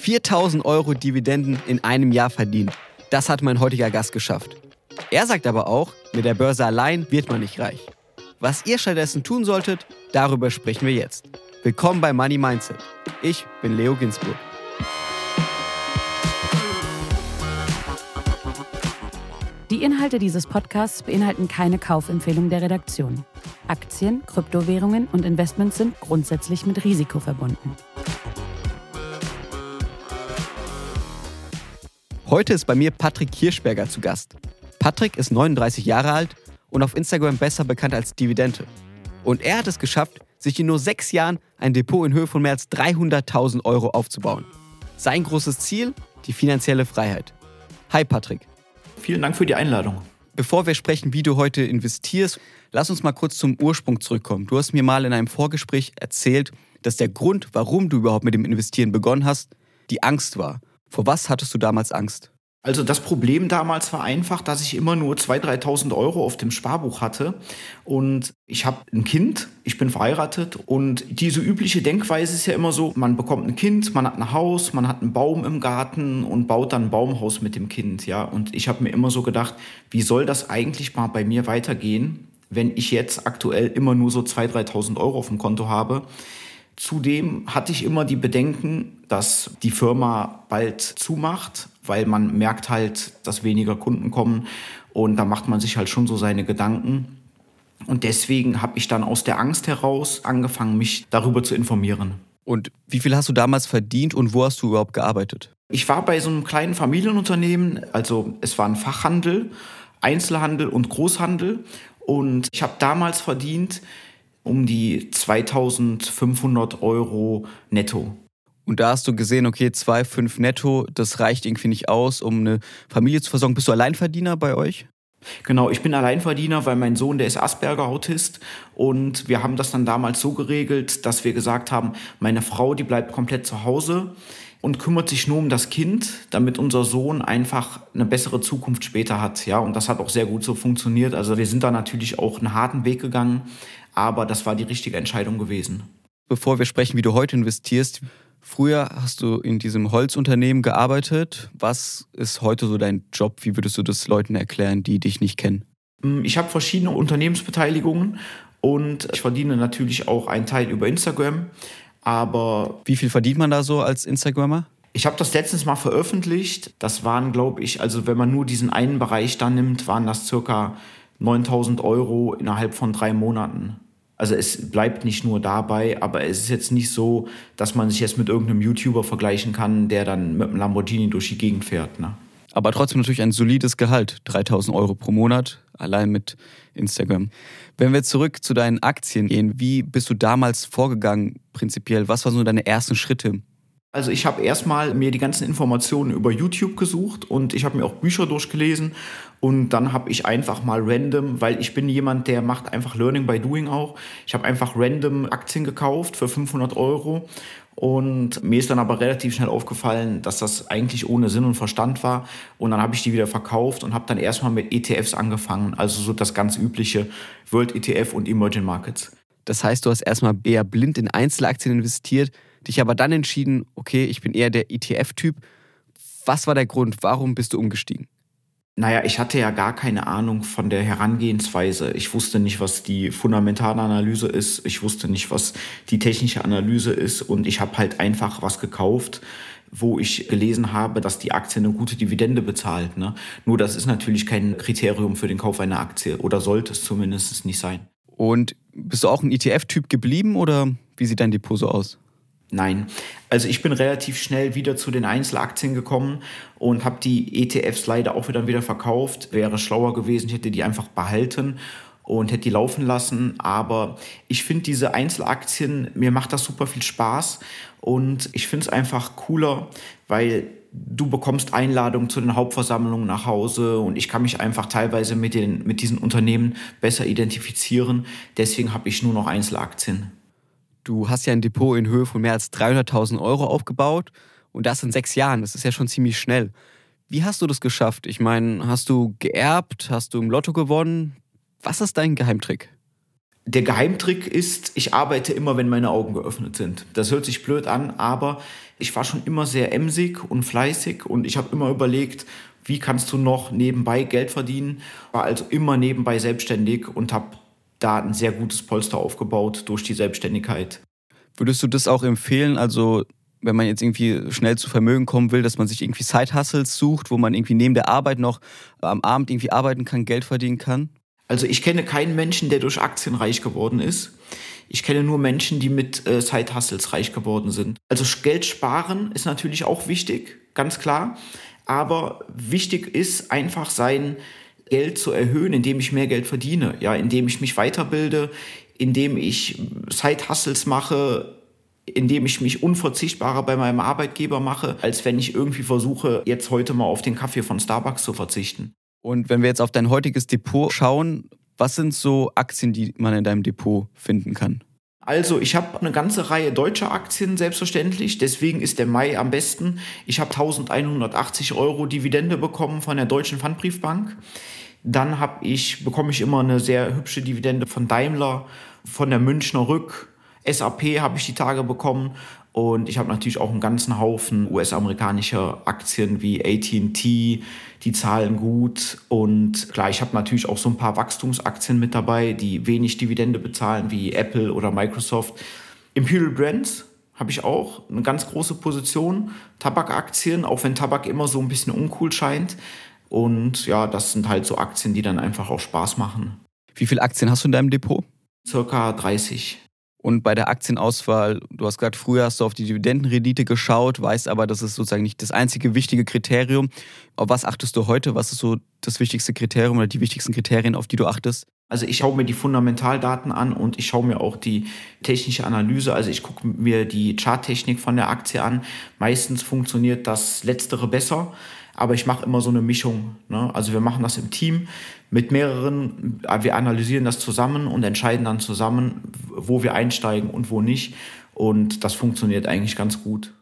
4000 Euro Dividenden in einem Jahr verdienen. Das hat mein heutiger Gast geschafft. Er sagt aber auch, mit der Börse allein wird man nicht reich. Was ihr stattdessen tun solltet, darüber sprechen wir jetzt. Willkommen bei Money Mindset. Ich bin Leo Ginsburg. Die Inhalte dieses Podcasts beinhalten keine Kaufempfehlung der Redaktion. Aktien, Kryptowährungen und Investments sind grundsätzlich mit Risiko verbunden. Heute ist bei mir Patrick Kirschberger zu Gast. Patrick ist 39 Jahre alt und auf Instagram besser bekannt als Dividende. Und er hat es geschafft, sich in nur sechs Jahren ein Depot in Höhe von mehr als 300.000 Euro aufzubauen. Sein großes Ziel? Die finanzielle Freiheit. Hi Patrick. Vielen Dank für die Einladung. Bevor wir sprechen, wie du heute investierst, lass uns mal kurz zum Ursprung zurückkommen. Du hast mir mal in einem Vorgespräch erzählt, dass der Grund, warum du überhaupt mit dem Investieren begonnen hast, die Angst war. Vor was hattest du damals Angst? Also das Problem damals war einfach, dass ich immer nur 2.000, 3.000 Euro auf dem Sparbuch hatte. Und ich habe ein Kind, ich bin verheiratet. Und diese übliche Denkweise ist ja immer so, man bekommt ein Kind, man hat ein Haus, man hat einen Baum im Garten und baut dann ein Baumhaus mit dem Kind. ja. Und ich habe mir immer so gedacht, wie soll das eigentlich mal bei mir weitergehen, wenn ich jetzt aktuell immer nur so 2.000, 3.000 Euro auf dem Konto habe. Zudem hatte ich immer die Bedenken, dass die Firma bald zumacht, weil man merkt halt, dass weniger Kunden kommen und da macht man sich halt schon so seine Gedanken. Und deswegen habe ich dann aus der Angst heraus angefangen, mich darüber zu informieren. Und wie viel hast du damals verdient und wo hast du überhaupt gearbeitet? Ich war bei so einem kleinen Familienunternehmen, also es war ein Fachhandel, Einzelhandel und Großhandel. Und ich habe damals verdient um die 2500 Euro netto. Und da hast du gesehen, okay, 2,5 netto, das reicht irgendwie nicht aus, um eine Familie zu versorgen. Bist du Alleinverdiener bei euch? Genau, ich bin Alleinverdiener, weil mein Sohn, der ist Asperger-Autist. Und wir haben das dann damals so geregelt, dass wir gesagt haben, meine Frau, die bleibt komplett zu Hause und kümmert sich nur um das Kind, damit unser Sohn einfach eine bessere Zukunft später hat. Ja, und das hat auch sehr gut so funktioniert. Also wir sind da natürlich auch einen harten Weg gegangen, aber das war die richtige Entscheidung gewesen. Bevor wir sprechen, wie du heute investierst, Früher hast du in diesem Holzunternehmen gearbeitet. Was ist heute so dein Job? Wie würdest du das Leuten erklären, die dich nicht kennen? Mm, ich habe verschiedene Unternehmensbeteiligungen und ich verdiene natürlich auch einen Teil über Instagram. Aber wie viel verdient man da so als Instagrammer? Ich habe das letztens mal veröffentlicht. Das waren, glaube ich, also wenn man nur diesen einen Bereich da nimmt, waren das circa 9000 Euro innerhalb von drei Monaten. Also es bleibt nicht nur dabei, aber es ist jetzt nicht so, dass man sich jetzt mit irgendeinem YouTuber vergleichen kann, der dann mit einem Lamborghini durch die Gegend fährt. Ne? Aber trotzdem natürlich ein solides Gehalt, 3000 Euro pro Monat, allein mit Instagram. Wenn wir zurück zu deinen Aktien gehen, wie bist du damals vorgegangen prinzipiell? Was waren so deine ersten Schritte? Also ich habe erstmal mir die ganzen Informationen über YouTube gesucht und ich habe mir auch Bücher durchgelesen und dann habe ich einfach mal random, weil ich bin jemand, der macht einfach Learning by Doing auch. Ich habe einfach random Aktien gekauft für 500 Euro und mir ist dann aber relativ schnell aufgefallen, dass das eigentlich ohne Sinn und Verstand war. Und dann habe ich die wieder verkauft und habe dann erstmal mit ETFs angefangen. Also so das ganz übliche World ETF und Emerging Markets. Das heißt, du hast erstmal eher blind in Einzelaktien investiert dich aber dann entschieden, okay, ich bin eher der ETF-Typ. Was war der Grund? Warum bist du umgestiegen? Naja, ich hatte ja gar keine Ahnung von der Herangehensweise. Ich wusste nicht, was die fundamentale Analyse ist. Ich wusste nicht, was die technische Analyse ist. Und ich habe halt einfach was gekauft, wo ich gelesen habe, dass die Aktie eine gute Dividende bezahlt. Ne? Nur das ist natürlich kein Kriterium für den Kauf einer Aktie oder sollte es zumindest nicht sein. Und bist du auch ein ETF-Typ geblieben oder wie sieht dein Depot so aus? Nein, also ich bin relativ schnell wieder zu den Einzelaktien gekommen und habe die ETFs leider auch wieder wieder verkauft. Wäre schlauer gewesen, ich hätte die einfach behalten und hätte die laufen lassen. Aber ich finde diese Einzelaktien, mir macht das super viel Spaß und ich finde es einfach cooler, weil du bekommst Einladungen zu den Hauptversammlungen nach Hause und ich kann mich einfach teilweise mit, den, mit diesen Unternehmen besser identifizieren. Deswegen habe ich nur noch Einzelaktien. Du hast ja ein Depot in Höhe von mehr als 300.000 Euro aufgebaut und das in sechs Jahren. Das ist ja schon ziemlich schnell. Wie hast du das geschafft? Ich meine, hast du geerbt? Hast du im Lotto gewonnen? Was ist dein Geheimtrick? Der Geheimtrick ist, ich arbeite immer, wenn meine Augen geöffnet sind. Das hört sich blöd an, aber ich war schon immer sehr emsig und fleißig und ich habe immer überlegt, wie kannst du noch nebenbei Geld verdienen? War also immer nebenbei selbstständig und habe da ein sehr gutes Polster aufgebaut durch die Selbstständigkeit. Würdest du das auch empfehlen? Also wenn man jetzt irgendwie schnell zu Vermögen kommen will, dass man sich irgendwie Side-Hustles sucht, wo man irgendwie neben der Arbeit noch am Abend irgendwie arbeiten kann, Geld verdienen kann? Also ich kenne keinen Menschen, der durch Aktien reich geworden ist. Ich kenne nur Menschen, die mit äh, Side-Hustles reich geworden sind. Also Geld sparen ist natürlich auch wichtig, ganz klar. Aber wichtig ist einfach sein Geld zu erhöhen, indem ich mehr Geld verdiene, ja, indem ich mich weiterbilde, indem ich Side-Hustles mache, indem ich mich unverzichtbarer bei meinem Arbeitgeber mache, als wenn ich irgendwie versuche, jetzt heute mal auf den Kaffee von Starbucks zu verzichten. Und wenn wir jetzt auf dein heutiges Depot schauen, was sind so Aktien, die man in deinem Depot finden kann? Also, ich habe eine ganze Reihe deutscher Aktien, selbstverständlich. Deswegen ist der Mai am besten. Ich habe 1180 Euro Dividende bekommen von der Deutschen Pfandbriefbank. Dann habe ich, bekomme ich immer eine sehr hübsche Dividende von Daimler, von der Münchner Rück, SAP habe ich die Tage bekommen und ich habe natürlich auch einen ganzen Haufen US-amerikanischer Aktien wie ATT, die zahlen gut. Und klar, ich habe natürlich auch so ein paar Wachstumsaktien mit dabei, die wenig Dividende bezahlen, wie Apple oder Microsoft. Imperial Brands habe ich auch eine ganz große Position. Tabakaktien, auch wenn Tabak immer so ein bisschen uncool scheint. Und ja, das sind halt so Aktien, die dann einfach auch Spaß machen. Wie viele Aktien hast du in deinem Depot? Circa 30. Und bei der Aktienauswahl, du hast gerade früher hast du auf die Dividendenrendite geschaut, weißt aber, das ist sozusagen nicht das einzige wichtige Kriterium. Auf was achtest du heute? Was ist so das wichtigste Kriterium oder die wichtigsten Kriterien, auf die du achtest? Also ich schaue mir die Fundamentaldaten an und ich schaue mir auch die technische Analyse. Also ich gucke mir die Charttechnik von der Aktie an. Meistens funktioniert das Letztere besser aber ich mache immer so eine Mischung. Ne? Also wir machen das im Team mit mehreren, wir analysieren das zusammen und entscheiden dann zusammen, wo wir einsteigen und wo nicht. Und das funktioniert eigentlich ganz gut.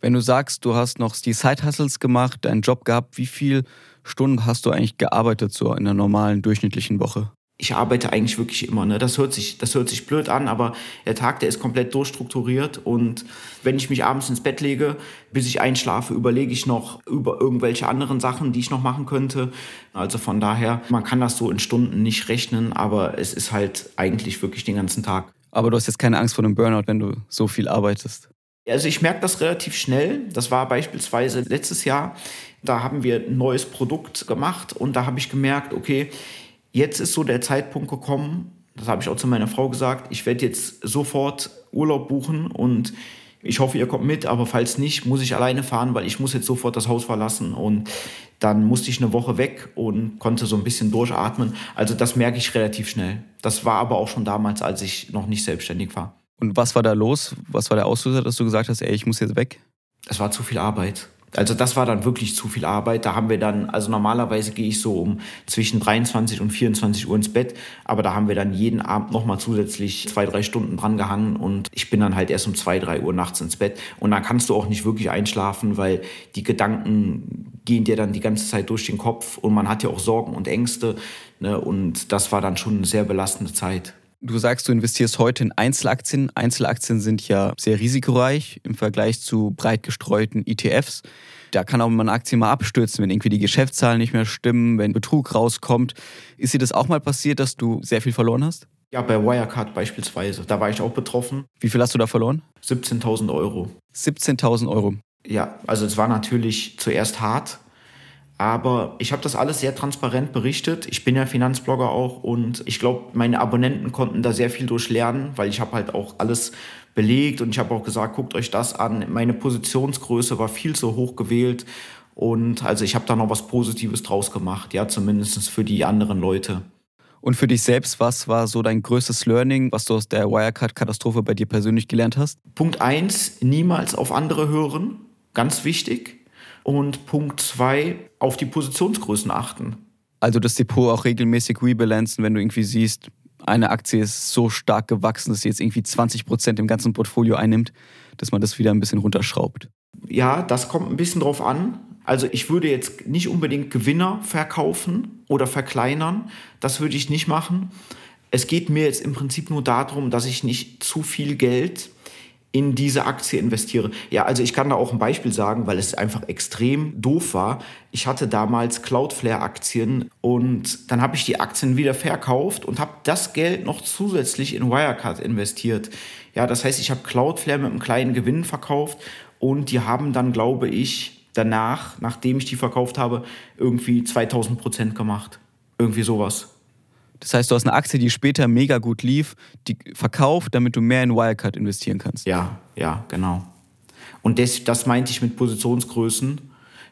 Wenn du sagst, du hast noch die Side-Hustles gemacht, deinen Job gehabt, wie viele Stunden hast du eigentlich gearbeitet so in einer normalen durchschnittlichen Woche? Ich arbeite eigentlich wirklich immer. Ne? Das, hört sich, das hört sich blöd an, aber der Tag, der ist komplett durchstrukturiert. Und wenn ich mich abends ins Bett lege, bis ich einschlafe, überlege ich noch über irgendwelche anderen Sachen, die ich noch machen könnte. Also von daher, man kann das so in Stunden nicht rechnen, aber es ist halt eigentlich wirklich den ganzen Tag. Aber du hast jetzt keine Angst vor einem Burnout, wenn du so viel arbeitest? Also ich merke das relativ schnell. Das war beispielsweise letztes Jahr. Da haben wir ein neues Produkt gemacht und da habe ich gemerkt, okay, Jetzt ist so der Zeitpunkt gekommen, das habe ich auch zu meiner Frau gesagt, ich werde jetzt sofort Urlaub buchen und ich hoffe, ihr kommt mit, aber falls nicht, muss ich alleine fahren, weil ich muss jetzt sofort das Haus verlassen und dann musste ich eine Woche weg und konnte so ein bisschen durchatmen. Also das merke ich relativ schnell. Das war aber auch schon damals, als ich noch nicht selbstständig war. Und was war da los? Was war der Auslöser, dass du gesagt hast, ey, ich muss jetzt weg? Es war zu viel Arbeit. Also das war dann wirklich zu viel Arbeit. Da haben wir dann, also normalerweise gehe ich so um zwischen 23 und 24 Uhr ins Bett, aber da haben wir dann jeden Abend nochmal zusätzlich zwei, drei Stunden dran gehangen und ich bin dann halt erst um zwei, drei Uhr nachts ins Bett. Und dann kannst du auch nicht wirklich einschlafen, weil die Gedanken gehen dir dann die ganze Zeit durch den Kopf und man hat ja auch Sorgen und Ängste. Ne? Und das war dann schon eine sehr belastende Zeit. Du sagst, du investierst heute in Einzelaktien. Einzelaktien sind ja sehr risikoreich im Vergleich zu breit gestreuten ETFs. Da kann auch mal eine Aktie mal abstürzen, wenn irgendwie die Geschäftszahlen nicht mehr stimmen, wenn Betrug rauskommt. Ist dir das auch mal passiert, dass du sehr viel verloren hast? Ja, bei Wirecard beispielsweise. Da war ich auch betroffen. Wie viel hast du da verloren? 17.000 Euro. 17.000 Euro. Ja, also es war natürlich zuerst hart, aber ich habe das alles sehr transparent berichtet. Ich bin ja Finanzblogger auch und ich glaube, meine Abonnenten konnten da sehr viel durchlernen, weil ich habe halt auch alles belegt und ich habe auch gesagt, guckt euch das an. Meine Positionsgröße war viel zu hoch gewählt und also ich habe da noch was Positives draus gemacht, ja, zumindest für die anderen Leute. Und für dich selbst, was war so dein größtes Learning, was du aus der Wirecard-Katastrophe bei dir persönlich gelernt hast? Punkt eins: niemals auf andere hören. Ganz wichtig. Und Punkt zwei, auf die Positionsgrößen achten. Also das Depot auch regelmäßig rebalancen, wenn du irgendwie siehst, eine Aktie ist so stark gewachsen, dass sie jetzt irgendwie 20 Prozent im ganzen Portfolio einnimmt, dass man das wieder ein bisschen runterschraubt. Ja, das kommt ein bisschen drauf an. Also ich würde jetzt nicht unbedingt Gewinner verkaufen oder verkleinern. Das würde ich nicht machen. Es geht mir jetzt im Prinzip nur darum, dass ich nicht zu viel Geld in diese Aktie investiere. Ja, also ich kann da auch ein Beispiel sagen, weil es einfach extrem doof war. Ich hatte damals Cloudflare-Aktien und dann habe ich die Aktien wieder verkauft und habe das Geld noch zusätzlich in Wirecard investiert. Ja, das heißt, ich habe Cloudflare mit einem kleinen Gewinn verkauft und die haben dann, glaube ich, danach, nachdem ich die verkauft habe, irgendwie 2000 Prozent gemacht. Irgendwie sowas. Das heißt, du hast eine Aktie, die später mega gut lief, die verkauft, damit du mehr in Wirecard investieren kannst. Ja, ja, genau. Und das, das meinte ich mit Positionsgrößen,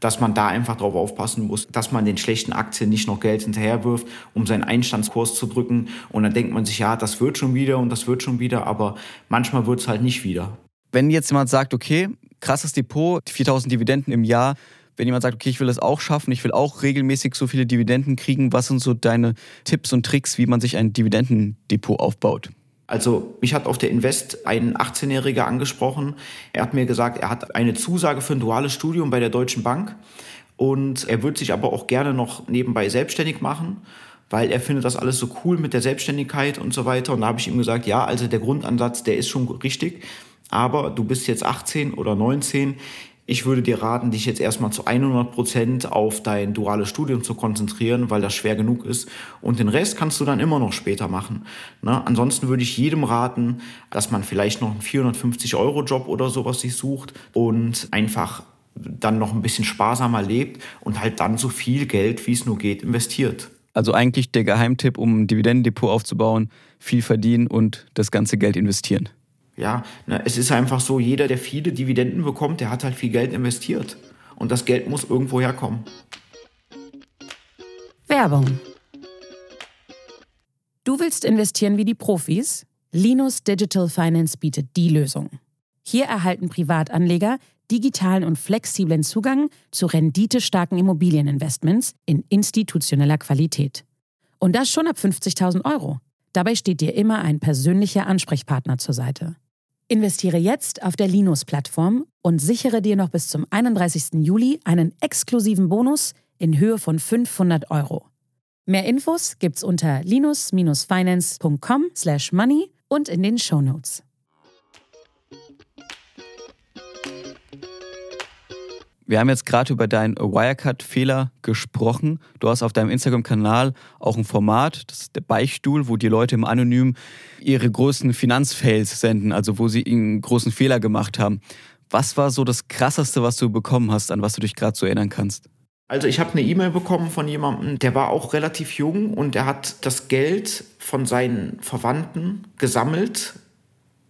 dass man da einfach drauf aufpassen muss, dass man den schlechten Aktien nicht noch Geld hinterherwirft, um seinen Einstandskurs zu drücken. Und dann denkt man sich, ja, das wird schon wieder und das wird schon wieder, aber manchmal wird es halt nicht wieder. Wenn jetzt jemand sagt, okay, krasses Depot, 4000 Dividenden im Jahr, wenn jemand sagt, okay, ich will das auch schaffen, ich will auch regelmäßig so viele Dividenden kriegen, was sind so deine Tipps und Tricks, wie man sich ein Dividendendepot aufbaut? Also mich hat auf der Invest ein 18-Jähriger angesprochen. Er hat mir gesagt, er hat eine Zusage für ein duales Studium bei der Deutschen Bank und er würde sich aber auch gerne noch nebenbei selbstständig machen, weil er findet das alles so cool mit der Selbstständigkeit und so weiter. Und da habe ich ihm gesagt, ja, also der Grundansatz, der ist schon richtig, aber du bist jetzt 18 oder 19. Ich würde dir raten, dich jetzt erstmal zu 100 Prozent auf dein duales Studium zu konzentrieren, weil das schwer genug ist. Und den Rest kannst du dann immer noch später machen. Ne? Ansonsten würde ich jedem raten, dass man vielleicht noch einen 450-Euro-Job oder sowas sich sucht und einfach dann noch ein bisschen sparsamer lebt und halt dann so viel Geld, wie es nur geht, investiert. Also eigentlich der Geheimtipp, um ein Dividendendepot aufzubauen, viel verdienen und das ganze Geld investieren. Ja, ne, es ist einfach so, jeder, der viele Dividenden bekommt, der hat halt viel Geld investiert. Und das Geld muss irgendwo herkommen. Werbung. Du willst investieren wie die Profis? Linus Digital Finance bietet die Lösung. Hier erhalten Privatanleger digitalen und flexiblen Zugang zu renditestarken Immobilieninvestments in institutioneller Qualität. Und das schon ab 50.000 Euro. Dabei steht dir immer ein persönlicher Ansprechpartner zur Seite. Investiere jetzt auf der Linus-Plattform und sichere dir noch bis zum 31. Juli einen exklusiven Bonus in Höhe von 500 Euro. Mehr Infos gibt's unter linus-finance.com/money und in den Show Notes. Wir haben jetzt gerade über deinen Wirecard-Fehler gesprochen. Du hast auf deinem Instagram-Kanal auch ein Format, das ist der Beichtstuhl, wo die Leute im Anonym ihre größten Finanzfails senden, also wo sie einen großen Fehler gemacht haben. Was war so das Krasseste, was du bekommen hast, an was du dich gerade so erinnern kannst? Also ich habe eine E-Mail bekommen von jemandem, der war auch relativ jung und der hat das Geld von seinen Verwandten gesammelt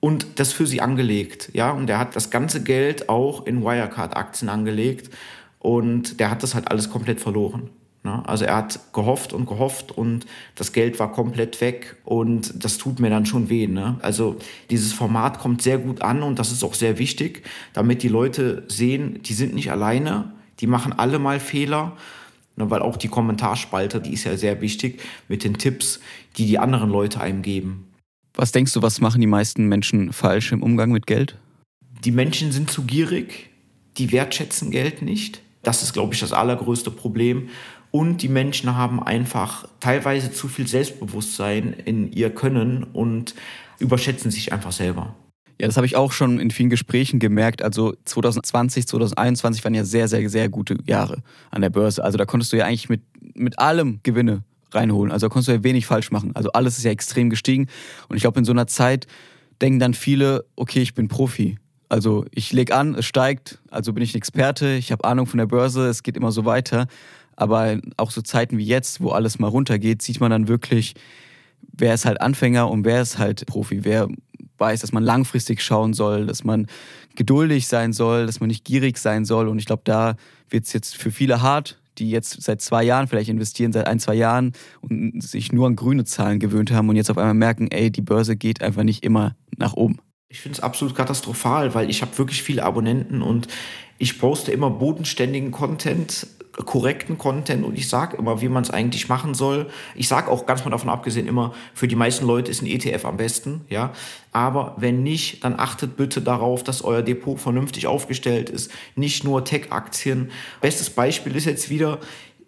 und das für sie angelegt. Ja, und der hat das ganze Geld auch in Wirecard-Aktien angelegt und der hat das halt alles komplett verloren. Ne? Also er hat gehofft und gehofft und das Geld war komplett weg und das tut mir dann schon weh. Ne? Also dieses Format kommt sehr gut an und das ist auch sehr wichtig, damit die Leute sehen, die sind nicht alleine, die machen alle mal Fehler ne? weil auch die Kommentarspalte, die ist ja sehr wichtig mit den Tipps, die die anderen Leute einem geben. Was denkst du, was machen die meisten Menschen falsch im Umgang mit Geld? Die Menschen sind zu gierig, die wertschätzen Geld nicht. Das ist, glaube ich, das allergrößte Problem. Und die Menschen haben einfach teilweise zu viel Selbstbewusstsein in ihr Können und überschätzen sich einfach selber. Ja, das habe ich auch schon in vielen Gesprächen gemerkt. Also 2020, 2021 waren ja sehr, sehr, sehr gute Jahre an der Börse. Also da konntest du ja eigentlich mit, mit allem Gewinne reinholen. Also da konntest du ja wenig falsch machen. Also alles ist ja extrem gestiegen. Und ich glaube, in so einer Zeit denken dann viele, okay, ich bin Profi. Also ich lege an, es steigt, also bin ich ein Experte, ich habe Ahnung von der Börse, es geht immer so weiter. Aber auch so Zeiten wie jetzt, wo alles mal runtergeht, sieht man dann wirklich, wer ist halt Anfänger und wer ist halt Profi. Wer weiß, dass man langfristig schauen soll, dass man geduldig sein soll, dass man nicht gierig sein soll. Und ich glaube, da wird es jetzt für viele hart, die jetzt seit zwei Jahren vielleicht investieren, seit ein, zwei Jahren und sich nur an grüne Zahlen gewöhnt haben und jetzt auf einmal merken, ey, die Börse geht einfach nicht immer nach oben. Ich finde es absolut katastrophal, weil ich habe wirklich viele Abonnenten und ich poste immer bodenständigen Content, korrekten Content und ich sage immer, wie man es eigentlich machen soll. Ich sage auch ganz mal davon abgesehen immer, für die meisten Leute ist ein ETF am besten, ja. Aber wenn nicht, dann achtet bitte darauf, dass euer Depot vernünftig aufgestellt ist. Nicht nur Tech-Aktien. Bestes Beispiel ist jetzt wieder,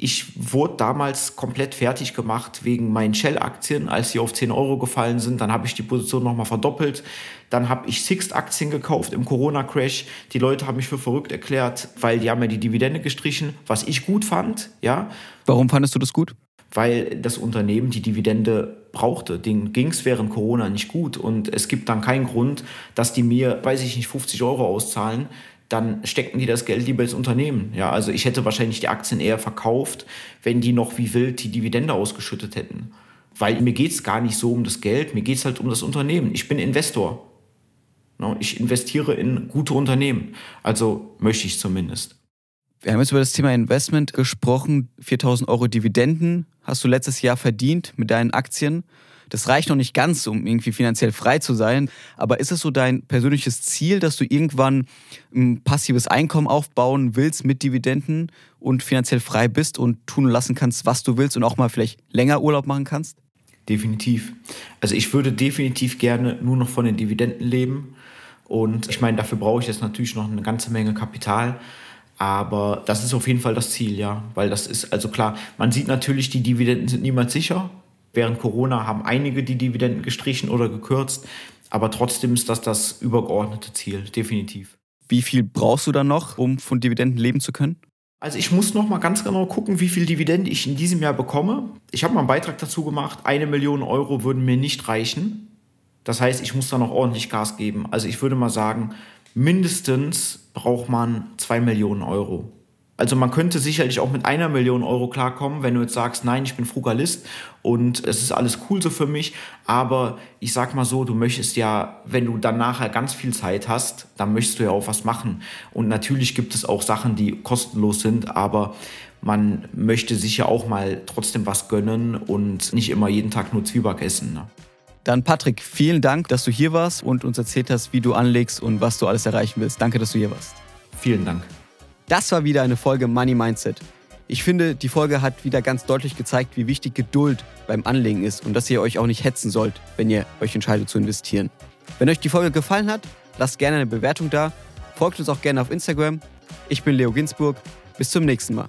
ich wurde damals komplett fertig gemacht wegen meinen Shell-Aktien, als sie auf 10 Euro gefallen sind. Dann habe ich die Position nochmal verdoppelt. Dann habe ich Sixt-Aktien gekauft im Corona-Crash. Die Leute haben mich für verrückt erklärt, weil die haben ja die Dividende gestrichen, was ich gut fand. Ja. Warum fandest du das gut? Weil das Unternehmen die Dividende brauchte. Denen ging es während Corona nicht gut. Und es gibt dann keinen Grund, dass die mir, weiß ich nicht, 50 Euro auszahlen, dann steckten die das Geld lieber ins Unternehmen. Ja, also ich hätte wahrscheinlich die Aktien eher verkauft, wenn die noch wie wild die Dividende ausgeschüttet hätten. Weil mir geht es gar nicht so um das Geld, mir geht es halt um das Unternehmen. Ich bin Investor. Ich investiere in gute Unternehmen. Also möchte ich zumindest. Wir haben jetzt über das Thema Investment gesprochen. 4000 Euro Dividenden hast du letztes Jahr verdient mit deinen Aktien. Das reicht noch nicht ganz, um irgendwie finanziell frei zu sein. Aber ist es so dein persönliches Ziel, dass du irgendwann ein passives Einkommen aufbauen willst mit Dividenden und finanziell frei bist und tun lassen kannst, was du willst und auch mal vielleicht länger Urlaub machen kannst? Definitiv. Also ich würde definitiv gerne nur noch von den Dividenden leben. Und ich meine, dafür brauche ich jetzt natürlich noch eine ganze Menge Kapital. Aber das ist auf jeden Fall das Ziel, ja. Weil das ist, also klar, man sieht natürlich, die Dividenden sind niemals sicher. Während Corona haben einige die Dividenden gestrichen oder gekürzt, aber trotzdem ist das das übergeordnete Ziel, definitiv. Wie viel brauchst du dann noch, um von Dividenden leben zu können? Also ich muss noch mal ganz genau gucken, wie viel Dividende ich in diesem Jahr bekomme. Ich habe mal einen Beitrag dazu gemacht, eine Million Euro würden mir nicht reichen. Das heißt, ich muss da noch ordentlich Gas geben. Also ich würde mal sagen, mindestens braucht man zwei Millionen Euro. Also man könnte sicherlich auch mit einer Million Euro klarkommen, wenn du jetzt sagst, nein, ich bin Frugalist und es ist alles cool so für mich. Aber ich sag mal so, du möchtest ja, wenn du dann nachher ganz viel Zeit hast, dann möchtest du ja auch was machen. Und natürlich gibt es auch Sachen, die kostenlos sind, aber man möchte sich ja auch mal trotzdem was gönnen und nicht immer jeden Tag nur Zwieback essen. Ne? Dann Patrick, vielen Dank, dass du hier warst und uns erzählt hast, wie du anlegst und was du alles erreichen willst. Danke, dass du hier warst. Vielen Dank. Das war wieder eine Folge Money Mindset. Ich finde, die Folge hat wieder ganz deutlich gezeigt, wie wichtig Geduld beim Anlegen ist und dass ihr euch auch nicht hetzen sollt, wenn ihr euch entscheidet zu investieren. Wenn euch die Folge gefallen hat, lasst gerne eine Bewertung da. Folgt uns auch gerne auf Instagram. Ich bin Leo Ginsburg. Bis zum nächsten Mal.